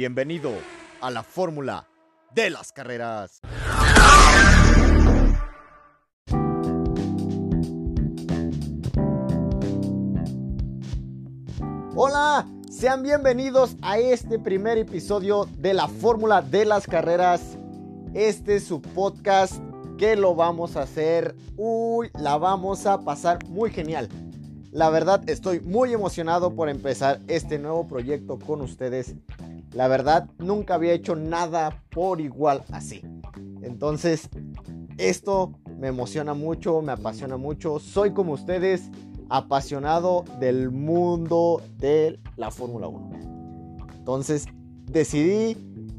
Bienvenido a la fórmula de las carreras. Hola, sean bienvenidos a este primer episodio de la fórmula de las carreras. Este es su podcast que lo vamos a hacer. Uy, la vamos a pasar muy genial. La verdad estoy muy emocionado por empezar este nuevo proyecto con ustedes. La verdad nunca había hecho nada por igual así. Entonces, esto me emociona mucho, me apasiona mucho. Soy como ustedes, apasionado del mundo de la Fórmula 1. Entonces, decidí,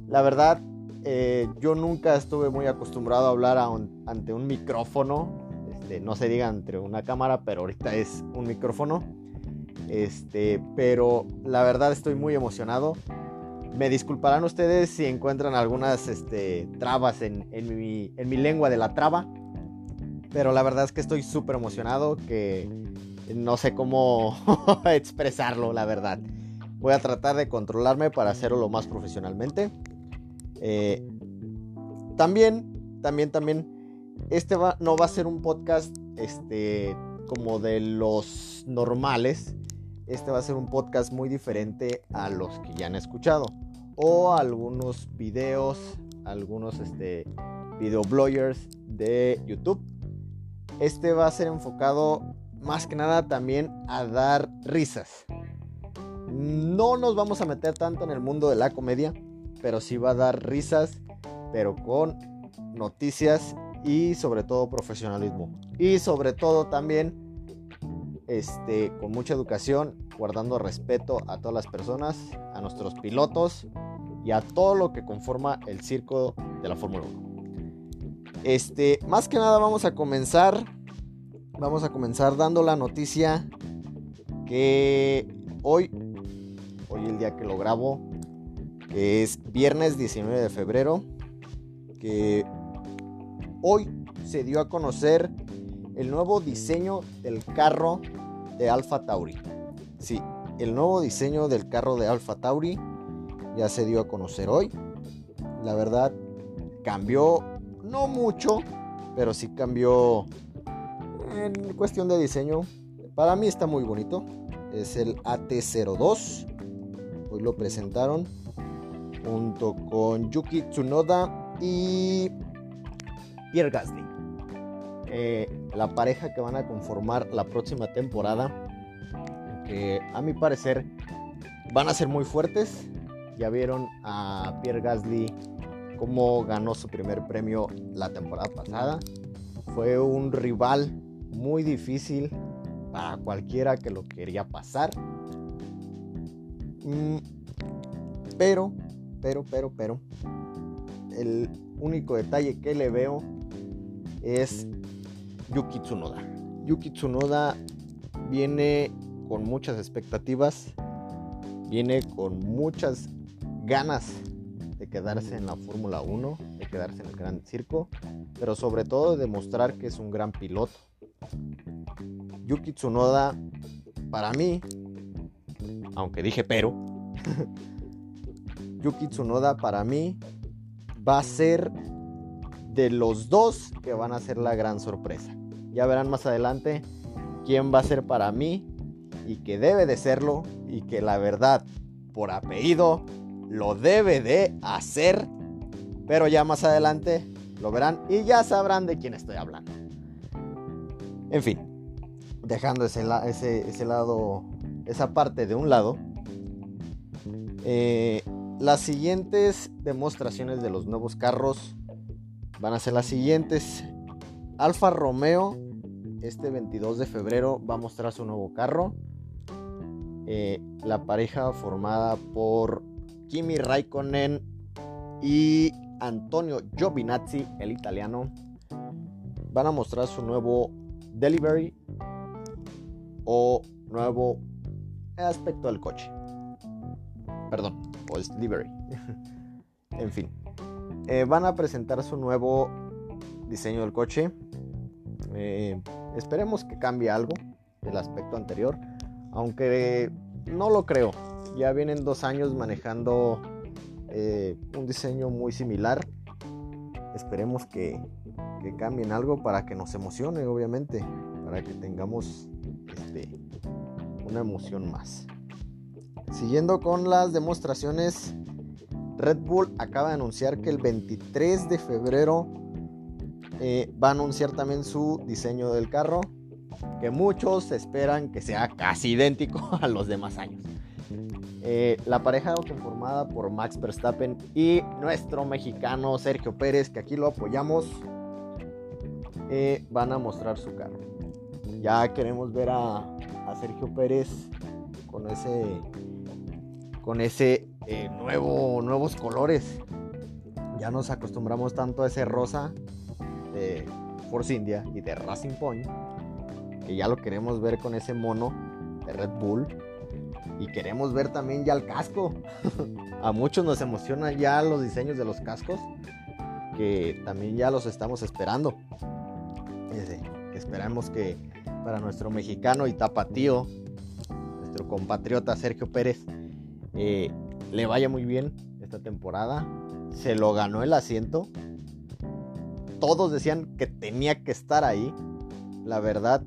la verdad, eh, yo nunca estuve muy acostumbrado a hablar ante un micrófono. Este, no se diga entre una cámara, pero ahorita es un micrófono. Este, pero la verdad estoy muy emocionado. Me disculparán ustedes si encuentran algunas este, trabas en, mi, en mi lengua de la traba. Pero la verdad es que estoy súper emocionado, que no sé cómo expresarlo, la verdad. Voy a tratar de controlarme para hacerlo lo más profesionalmente. Eh, también, también, también, este va, no va a ser un podcast este, como de los normales. Este va a ser un podcast muy diferente a los que ya han escuchado. O algunos videos, algunos este, videobloggers de YouTube. Este va a ser enfocado más que nada también a dar risas. No nos vamos a meter tanto en el mundo de la comedia pero sí va a dar risas, pero con noticias y sobre todo profesionalismo. Y sobre todo también este, con mucha educación, guardando respeto a todas las personas, a nuestros pilotos y a todo lo que conforma el circo de la Fórmula 1. Este, más que nada vamos a comenzar vamos a comenzar dando la noticia que hoy hoy el día que lo grabo es viernes 19 de febrero, que hoy se dio a conocer el nuevo diseño del carro de Alfa Tauri. Sí, el nuevo diseño del carro de Alfa Tauri ya se dio a conocer hoy. La verdad, cambió no mucho, pero sí cambió en cuestión de diseño. Para mí está muy bonito. Es el AT02. Hoy lo presentaron junto con Yuki Tsunoda y Pierre Gasly. Eh, la pareja que van a conformar la próxima temporada, que a mi parecer van a ser muy fuertes. Ya vieron a Pierre Gasly cómo ganó su primer premio la temporada pasada. Fue un rival muy difícil para cualquiera que lo quería pasar. Mm, pero pero, pero, pero, el único detalle que le veo es Yuki Tsunoda. Yuki Tsunoda viene con muchas expectativas, viene con muchas ganas de quedarse en la Fórmula 1, de quedarse en el Gran Circo, pero sobre todo de demostrar que es un gran piloto. Yuki Tsunoda, para mí, aunque dije pero, Yuki Tsunoda para mí va a ser de los dos que van a ser la gran sorpresa. Ya verán más adelante quién va a ser para mí y que debe de serlo y que la verdad por apellido lo debe de hacer. Pero ya más adelante lo verán y ya sabrán de quién estoy hablando. En fin, dejando ese, ese lado, esa parte de un lado. Eh, las siguientes demostraciones de los nuevos carros van a ser las siguientes. Alfa Romeo, este 22 de febrero, va a mostrar su nuevo carro. Eh, la pareja formada por Kimi Raikkonen y Antonio Giovinazzi, el italiano, van a mostrar su nuevo delivery o nuevo aspecto del coche. Perdón, es Livery. en fin. Eh, van a presentar su nuevo diseño del coche. Eh, esperemos que cambie algo del aspecto anterior. Aunque no lo creo. Ya vienen dos años manejando eh, un diseño muy similar. Esperemos que, que, cambien algo para que nos emocione, obviamente, para que tengamos este, una emoción más. Siguiendo con las demostraciones, Red Bull acaba de anunciar que el 23 de febrero eh, va a anunciar también su diseño del carro, que muchos esperan que sea casi idéntico a los demás años. Eh, la pareja conformada por Max Verstappen y nuestro mexicano Sergio Pérez, que aquí lo apoyamos, eh, van a mostrar su carro. Ya queremos ver a, Sergio Pérez con ese, con ese nuevo, nuevos colores. Ya nos acostumbramos tanto a ese rosa de Force India y de Racing Point, que ya lo queremos ver con ese mono de Red Bull. Y queremos ver también ya el casco. a muchos nos emocionan ya los diseños de los cascos, que también ya los estamos esperando. esperamos que para nuestro mexicano y tapatío, nuestro compatriota Sergio Pérez, eh, le vaya muy bien esta temporada. Se lo ganó el asiento todos decían que tenía que estar ahí. La verdad,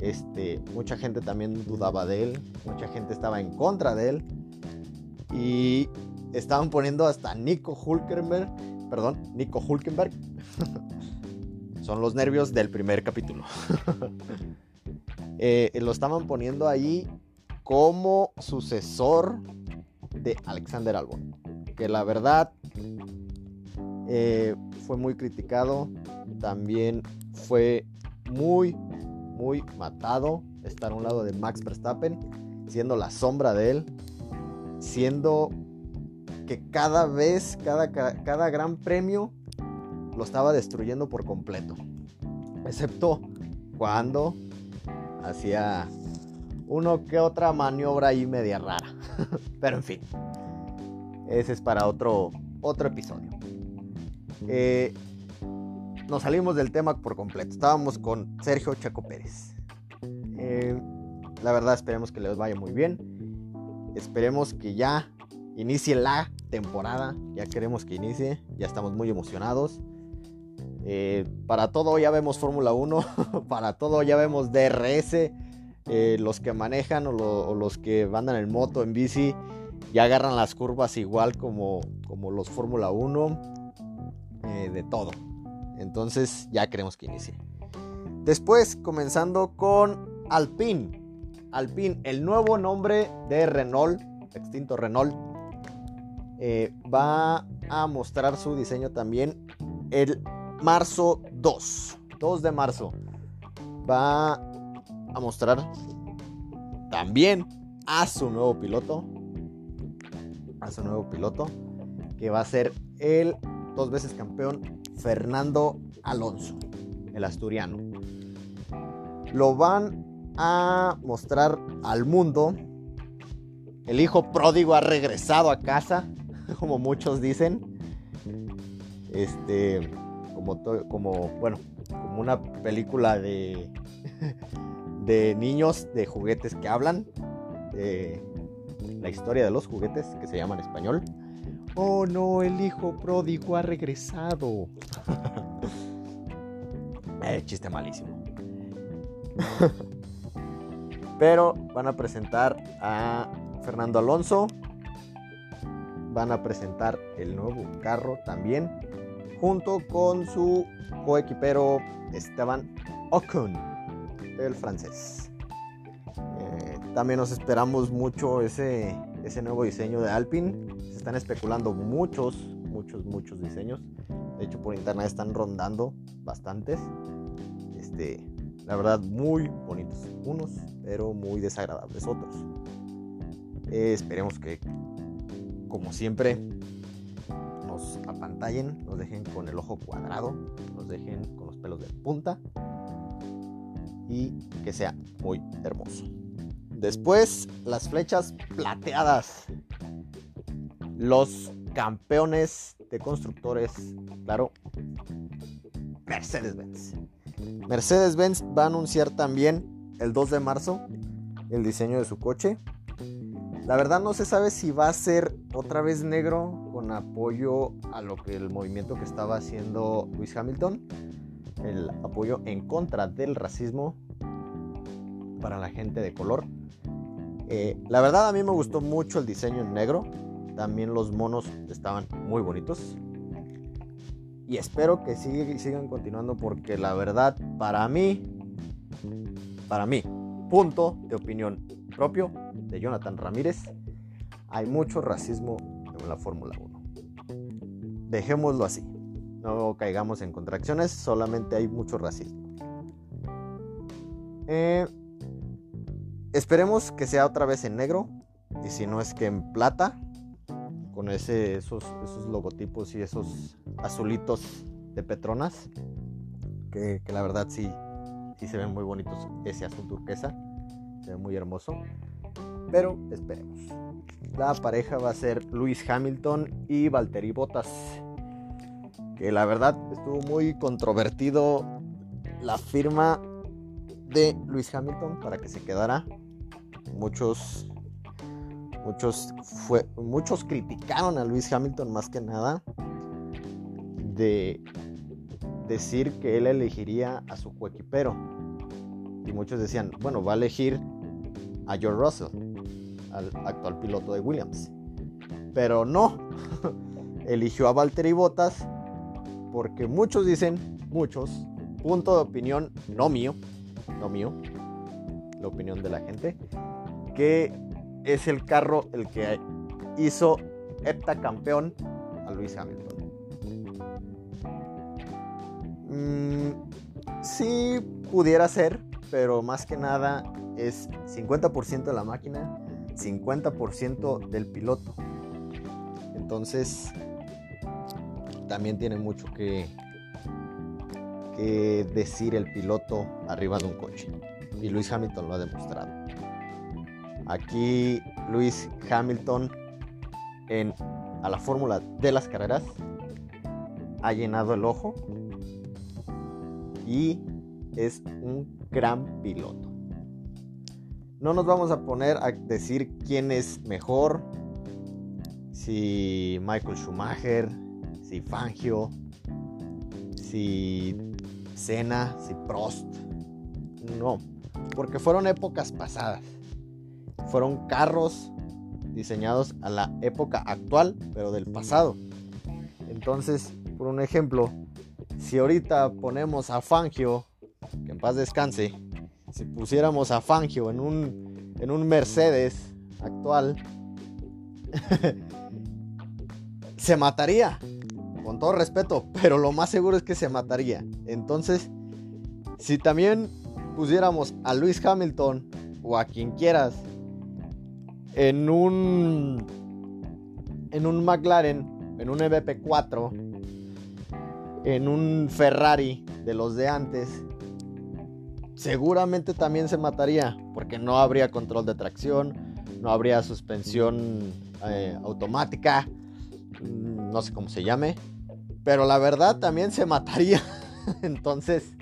este, mucha gente también dudaba de él, mucha gente estaba en contra de él. Y estaban poniendo hasta Nico Hulkenberg, perdón, Nico Hulkenberg. Son los nervios del primer capítulo. Eh, lo estaban poniendo ahí como sucesor de Alexander Albon. Que la verdad eh, fue muy criticado, también fue muy, muy matado estar a un lado de Max Verstappen, siendo la sombra de él, siendo que cada vez, cada, cada gran premio lo estaba destruyendo por completo, excepto cuando hacía uno que otra maniobra ahí media rara. Pero en fin, ese es para otro, otro episodio. Eh, nos salimos del tema por completo. Estábamos con Sergio Chaco Pérez. Eh, la verdad esperemos que les vaya muy bien. Esperemos que ya inicie la temporada. Ya queremos que inicie. Ya estamos muy emocionados. Eh, para todo ya vemos Fórmula 1. para todo ya vemos DRS. los que manejan o, los que andan en moto, en bici, ya agarran las curvas igual como, como los Fórmula 1 eh, de todo. Entonces ya queremos que inicie. Después, comenzando con Alpine. Alpine, el nuevo nombre de Renault, extinto Renault, eh, va a mostrar su diseño también el marzo 2. 2 de marzo. Va a mostrar también a su nuevo piloto. A su nuevo piloto. Que va a ser el dos veces campeón, Fernando Alonso, el asturiano. Lo van a mostrar al mundo. El hijo pródigo ha regresado a casa, como muchos dicen. Este, como, como bueno, como una película de, de niños de juguetes que hablan. la historia de los juguetes que se llama en español. Oh no, el hijo pródigo ha regresado. eh, chiste malísimo. Pero van a presentar a Fernando Alonso. Van a presentar el nuevo carro también. Junto con su coequipero Esteban Ocon, el francés. Eh, también nos esperamos mucho ese, ese nuevo diseño de Alpine están especulando muchos, muchos, muchos diseños. De hecho, por internet están rondando bastantes. Este, la verdad, muy bonitos unos, pero muy desagradables otros. Eh, esperemos que, como siempre, nos apantallen, nos dejen con el ojo cuadrado, nos dejen con los pelos de punta y que sea muy hermoso. Después, las flechas plateadas los campeones de constructores, claro, Mercedes-Benz. Mercedes-Benz va a anunciar también el 2 de marzo el diseño de su coche. La verdad no se sabe si va a ser otra vez negro con apoyo a lo que el movimiento que estaba haciendo Luis Hamilton, el apoyo en contra del racismo para la gente de color. Eh, la verdad a mí me gustó mucho el diseño en negro, también los monos estaban muy bonitos. Y espero que sigan continuando porque la verdad para mí, para mí, punto de opinión propio de Jonathan Ramírez, hay mucho racismo en la Fórmula 1. Dejémoslo así. No caigamos en contracciones, solamente hay mucho racismo. Eh, esperemos que sea otra vez en negro. Y si no es que en plata. Con ese, esos, logotipos y esos azulitos de Petronas. Que, que la verdad sí, sí se ven muy bonitos. Ese azul turquesa. Se ve muy hermoso. Pero esperemos. La pareja va a ser Luis Hamilton y Valtteri Bottas. Que la verdad estuvo muy controvertido la firma de Luis Hamilton para que se quedara. Muchos muchos fue muchos criticaron a Luis Hamilton más que nada de decir que él elegiría a su coequipero. Y muchos decían, bueno, va a elegir a George Russell, al actual piloto de Williams. Pero no, eligió a Valtteri Bottas porque muchos dicen, muchos, punto de opinión no mío, no mío, la opinión de la gente, que es el carro el que hizo heptacampeón a Luis Hamilton. Mm, sí pudiera ser, pero más que nada es 50% de la máquina 50% del piloto. Entonces, también tiene mucho que, que decir el piloto arriba de un coche. Y Luis Hamilton lo ha demostrado. Aquí Luis Hamilton a la fórmula de las carreras ha llenado el ojo y es un gran piloto. No nos vamos a poner a decir quién es mejor, si Michael Schumacher, si Fangio, si Senna, si Prost. No, porque fueron épocas pasadas. Fueron carros diseñados a la época actual, pero del pasado. Entonces, por un ejemplo, si ahorita ponemos a Fangio, que en paz descanse, si pusiéramos a Fangio en un, en un Mercedes actual, se mataría. Con todo respeto, pero lo más seguro es que se mataría. Entonces, si también pusiéramos a Luis Hamilton o a quien quieras en un en un McLaren, en un EVP4, en un Ferrari de los de antes, seguramente también se mataría porque no habría control de tracción, no habría suspensión eh, automática, mm, no sé cómo se llame, pero la verdad también se mataría. Entonces,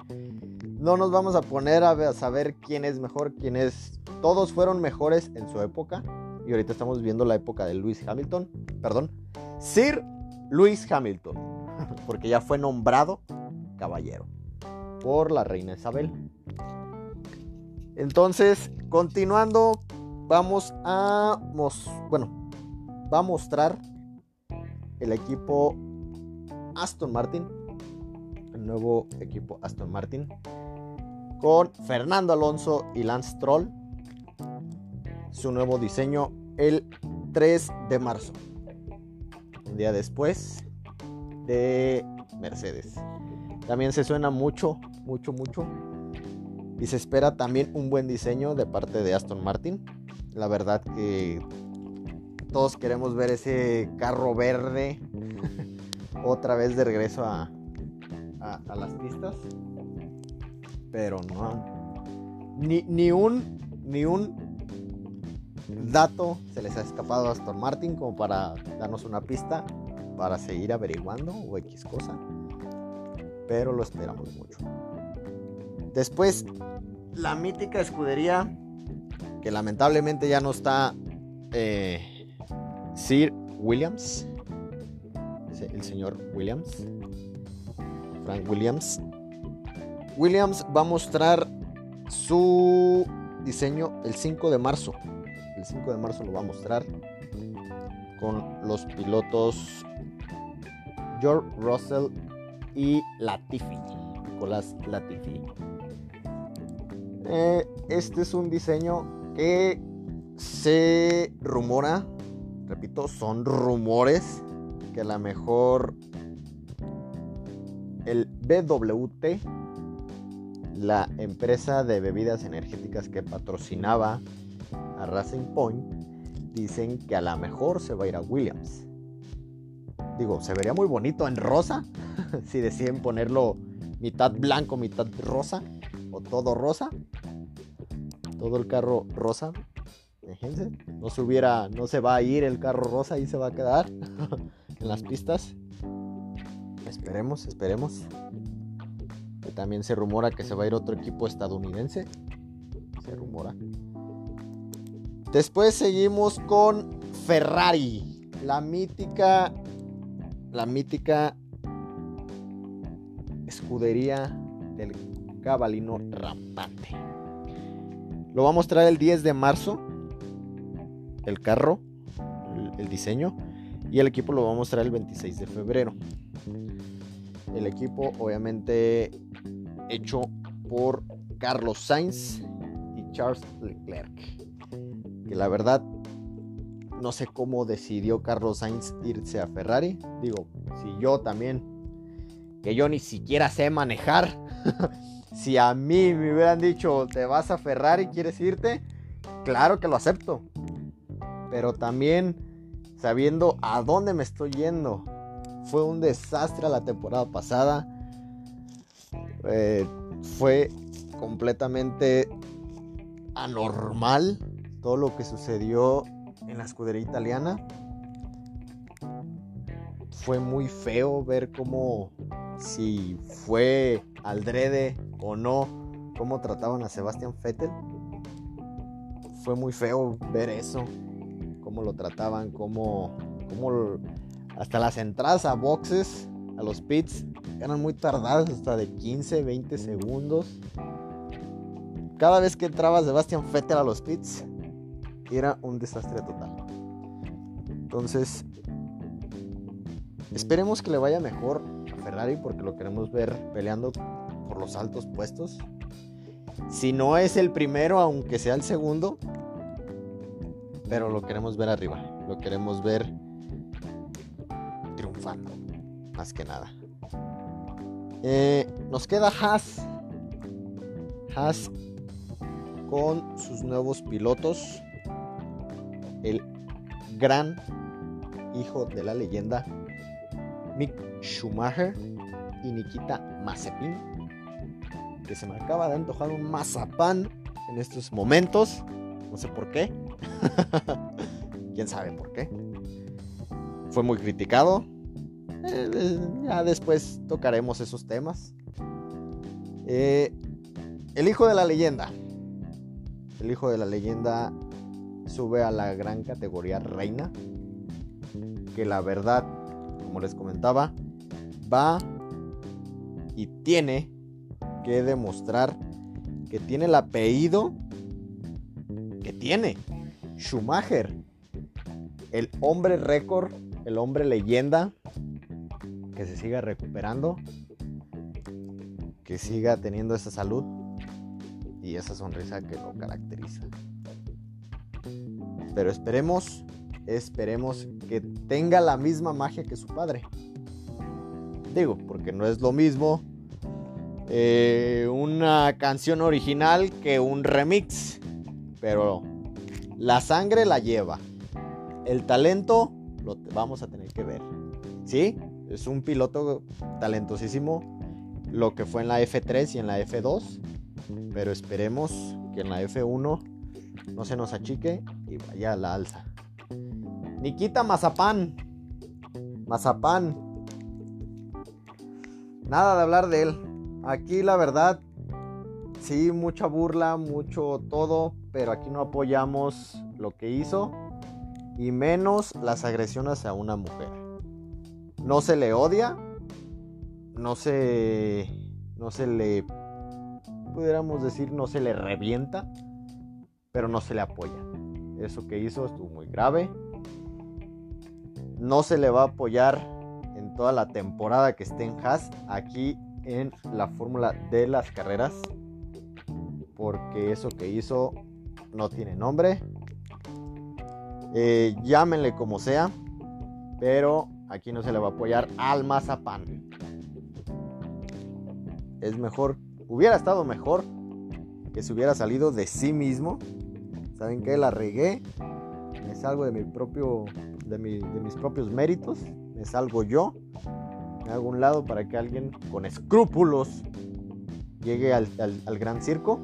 no nos vamos a poner a, saber quién es mejor, quién es... Todos fueron mejores en su época ahorita estamos viendo la época de Lewis Hamilton, perdón, Sir Lewis Hamilton, porque ya fue nombrado caballero por la reina Isabel. Entonces, continuando, vamos a, a mostrar el equipo Aston Martin, el nuevo equipo Aston Martin, con Fernando Alonso y Lance Troll, su nuevo diseño el 3 de marzo, un día después de Mercedes. También se suena mucho, mucho, mucho y se espera también un buen diseño de parte de Aston Martin. La verdad que todos queremos ver ese carro verde otra vez de regreso a, a, las pistas. Pero no. Ni, ni, un, ni un dato se les ha escapado a Aston Martin como para darnos una pista para seguir averiguando o X cosa. Pero lo esperamos mucho. Después, la mítica escudería, que lamentablemente ya no está eh, Sir Williams, el señor Williams, Frank Williams. Williams va a mostrar su diseño el 5 de marzo. El 5 de marzo lo va a mostrar con los pilotos George Russell y Latifi, Nicolás Latifi. Eh, este es un diseño que se rumora, repito, son rumores que a lo mejor el BWT, la empresa de bebidas energéticas que patrocinaba a Racing Point, dicen que a lo mejor se va a ir a Williams. Digo, se vería muy bonito en rosa si deciden ponerlo mitad blanco, mitad rosa o todo rosa. Todo el carro rosa. Fíjense, no se hubiera, no se va a ir el carro rosa y se va a quedar en las pistas. Esperemos, esperemos. también se rumora que se va a ir otro equipo estadounidense. Se rumora. Después seguimos con Ferrari. La mítica. La mítica escudería del cabalino rampante. Lo va a mostrar el 10 de marzo. El carro, el, diseño. Y el equipo lo va a mostrar el 26 de febrero. El equipo obviamente hecho por Carlos Sainz y Charles Leclerc. Que la verdad no sé cómo decidió Carlos Sainz irse a Ferrari. Digo, si yo también, que yo ni siquiera sé manejar. si a mí me hubieran dicho, te vas a Ferrari, ¿quieres irte? Claro que lo acepto. Pero también sabiendo a dónde me estoy yendo. Fue un desastre la temporada pasada. Eh, fue completamente anormal todo lo que sucedió en la escudería italiana. Fue muy feo ver cómo, si fue Aldrede o no, cómo trataban a Sebastián Vettel. Fue muy feo ver eso, cómo lo trataban, cómo, cómo hasta las entradas a boxes, a los pits, eran muy tardadas, hasta de 15, 20 segundos. Cada vez que entraba Sebastián Vettel a los pits, era un desastre total. Entonces, esperemos que le vaya mejor a Ferrari porque lo queremos ver peleando por los altos puestos. Si no es el primero, aunque sea el segundo, pero lo queremos ver arriba. Lo queremos ver triunfando, más que nada. Eh, nos queda Haas. Haas con sus nuevos pilotos el gran hijo de la leyenda Mick Schumacher y Nikita Mazepin, que se me acaba de antojar un mazapán en estos momentos, no sé por qué, quién sabe por qué. Fue muy criticado, eh, eh, ya después tocaremos esos temas. Eh, el hijo de la leyenda. El hijo de la leyenda sube a la gran categoría reina. Que la verdad, como les comentaba, va y tiene que demostrar que tiene el apellido que tiene. Schumacher. El hombre récord, el hombre leyenda, que se siga recuperando, que siga teniendo esa salud y esa sonrisa que lo caracteriza. Pero esperemos, esperemos que tenga la misma magia que su padre. Digo, porque no es lo mismo eh, una canción original que un remix. Pero la sangre la lleva. El talento lo vamos a tener que ver. ¿Sí? Es un piloto talentosísimo. Lo que fue en la F3 y en la F2. Pero esperemos que en la F1 no se nos achique y vaya a la alza. Nikita Mazapán. Mazapán. Nada de hablar de él. Aquí la verdad, sí, mucha burla, mucho todo, pero aquí no apoyamos lo que hizo. y menos las agresiones a una mujer. No se le odia, no se no se le pudiéramos decir no se le revienta, pero no se le apoya. Eso que hizo estuvo muy grave. No se le va a apoyar en toda la temporada que esté en Haas aquí en la fórmula de las carreras. Porque eso que hizo no tiene nombre. Eh, llámenle como sea. Pero aquí no se le va a apoyar al mazapán. Es mejor. Hubiera estado mejor que se hubiera salido de sí mismo. ¿Saben qué? La regué. Me salgo de mi propio. De, de mis propios méritos. Me salgo yo me hago un lado para que alguien con escrúpulos llegue al, gran circo.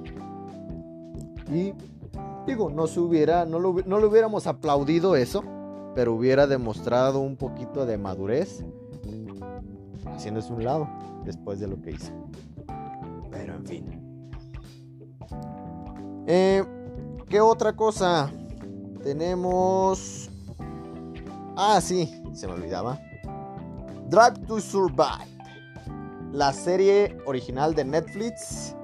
Y digo, no se hubiera, no lo, no le hubiéramos aplaudido eso, pero hubiera demostrado un poquito de madurez haciéndose un lado después de lo que hizo. Pero en fin. Eh, ¿Qué otra cosa? Tenemos... Ah, sí, se me olvidaba. Drive to Survive, la serie original de Netflix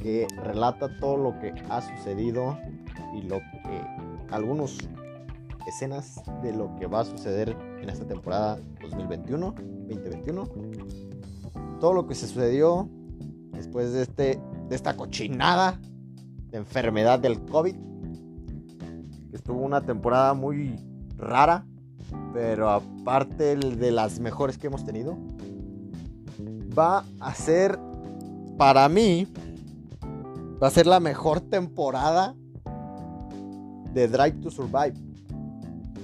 que relata todo lo que ha sucedido y lo que algunas escenas de lo que va a suceder en esta temporada 2021, 2021. Todo lo que se sucedió después de este de esta cochinada enfermedad del COVID. Estuvo una temporada muy rara pero aparte de las mejores que hemos tenido, va a ser, para mí, va a ser la mejor temporada de Drive to Survive.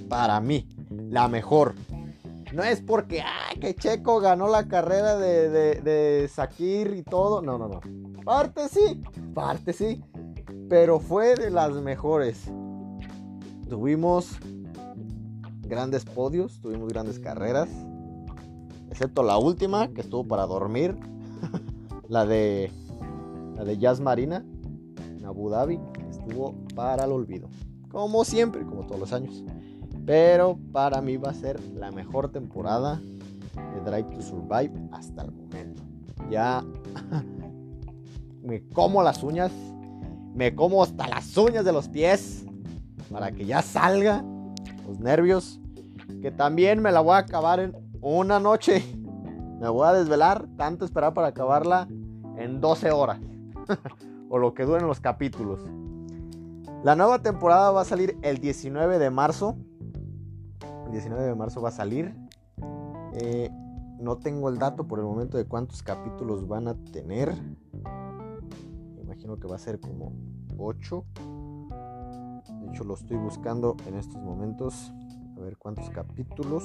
Para mí, la mejor. No es porque, ay, que Checo ganó la carrera de, de, de Sakir y todo. No, no, no. Parte sí, parte sí. Pero fue de las mejores. Tuvimos grandes podios, tuvimos grandes carreras, excepto la última que estuvo para dormir, la de la de Jazz Marina en Abu Dhabi, estuvo para el olvido, como siempre, como todos los años. Pero para mí va a ser la mejor temporada de Drive to Survive hasta el momento. Ya me como las uñas, me como hasta las uñas de los pies para que ya salga los nervios que también me la voy a acabar en una noche. Me voy a desvelar, tanto esperar para acabarla en 12 horas. o lo que duren los capítulos. La nueva temporada va a salir el 19 de marzo. El 19 de marzo va a salir. Eh, no tengo el dato por el momento de cuántos capítulos van a tener. Que va a ser como 8. De hecho, lo estoy buscando en estos momentos. A ver cuántos capítulos.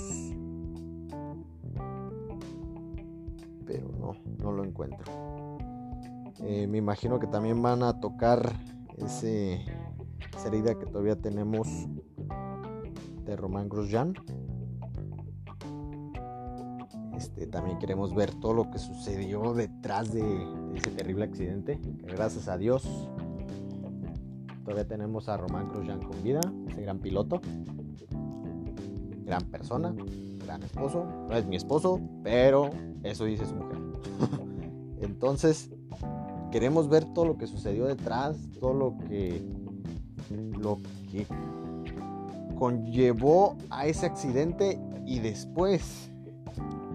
Pero no, no lo encuentro. Eh, me imagino que también van a tocar ese, esa herida que todavía tenemos de Román Grosjean. Este, también queremos ver todo lo que sucedió detrás de, de ese terrible accidente. Que gracias a Dios todavía tenemos a Román Grosjean con vida, ese gran piloto gran persona, gran esposo. No es mi esposo, pero eso dice su mujer. Entonces, queremos ver todo lo que sucedió detrás, todo lo que lo que conllevó a ese accidente y después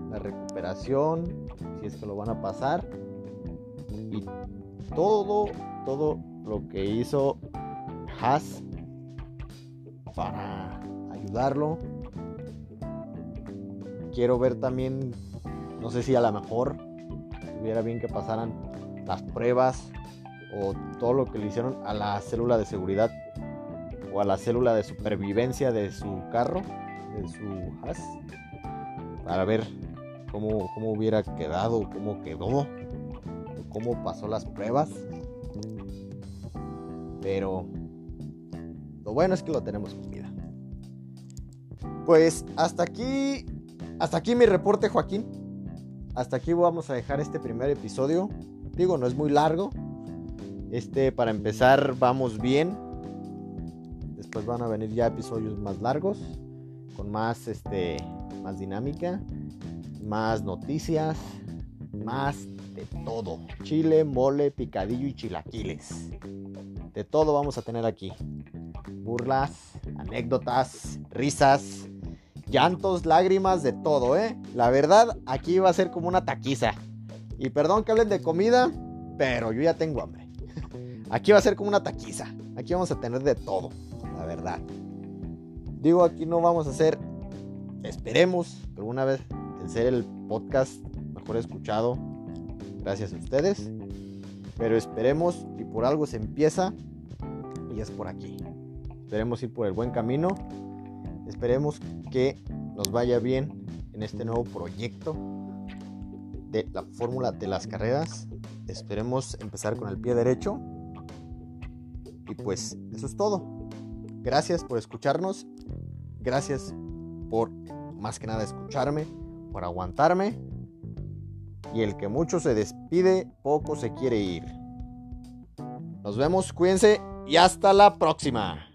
la recuperación, si es que lo van a pasar todo todo lo que hizo Haas para ayudarlo. Quiero ver también, no sé si a lo mejor hubiera bien que pasaran las pruebas o todo lo que le hicieron a la célula de seguridad o a la célula de supervivencia de su carro, de su HAS, para ver cómo, cómo hubiera quedado, cómo quedó, cómo pasó las pruebas. Pero lo bueno es que lo tenemos con vida. Pues hasta aquí hasta aquí mi reporte, Joaquín. Hasta aquí vamos a dejar este primer episodio. Digo, no es muy largo. Este, para empezar, vamos bien. pues van a venir ya episodios más largos, con más, este, más dinámica, más noticias, más de todo. Chile, mole, picadillo y chilaquiles. De todo vamos a tener aquí. Burlas, anécdotas, risas, llantos, lágrimas, de todo, ¿eh? La verdad, aquí va a ser como una taquiza. Y perdón que hablen de comida, pero yo ya tengo hambre. Aquí va a ser como una taquiza. Aquí vamos a tener de todo, la verdad. Digo, aquí no vamos a hacer, esperemos, alguna vez, en ser el podcast mejor escuchado gracias a ustedes. Pero esperemos y por algo se empieza y es por aquí. Esperemos ir por el buen camino. Esperemos que nos vaya bien en este nuevo proyecto de la fórmula de las carreras. Esperemos empezar con el pie derecho. Y pues eso es todo. Gracias por escucharnos. Gracias por más que nada escucharme, por aguantarme y el que mucho se despide, poco se quiere ir. Nos vemos, cuídense y hasta la próxima.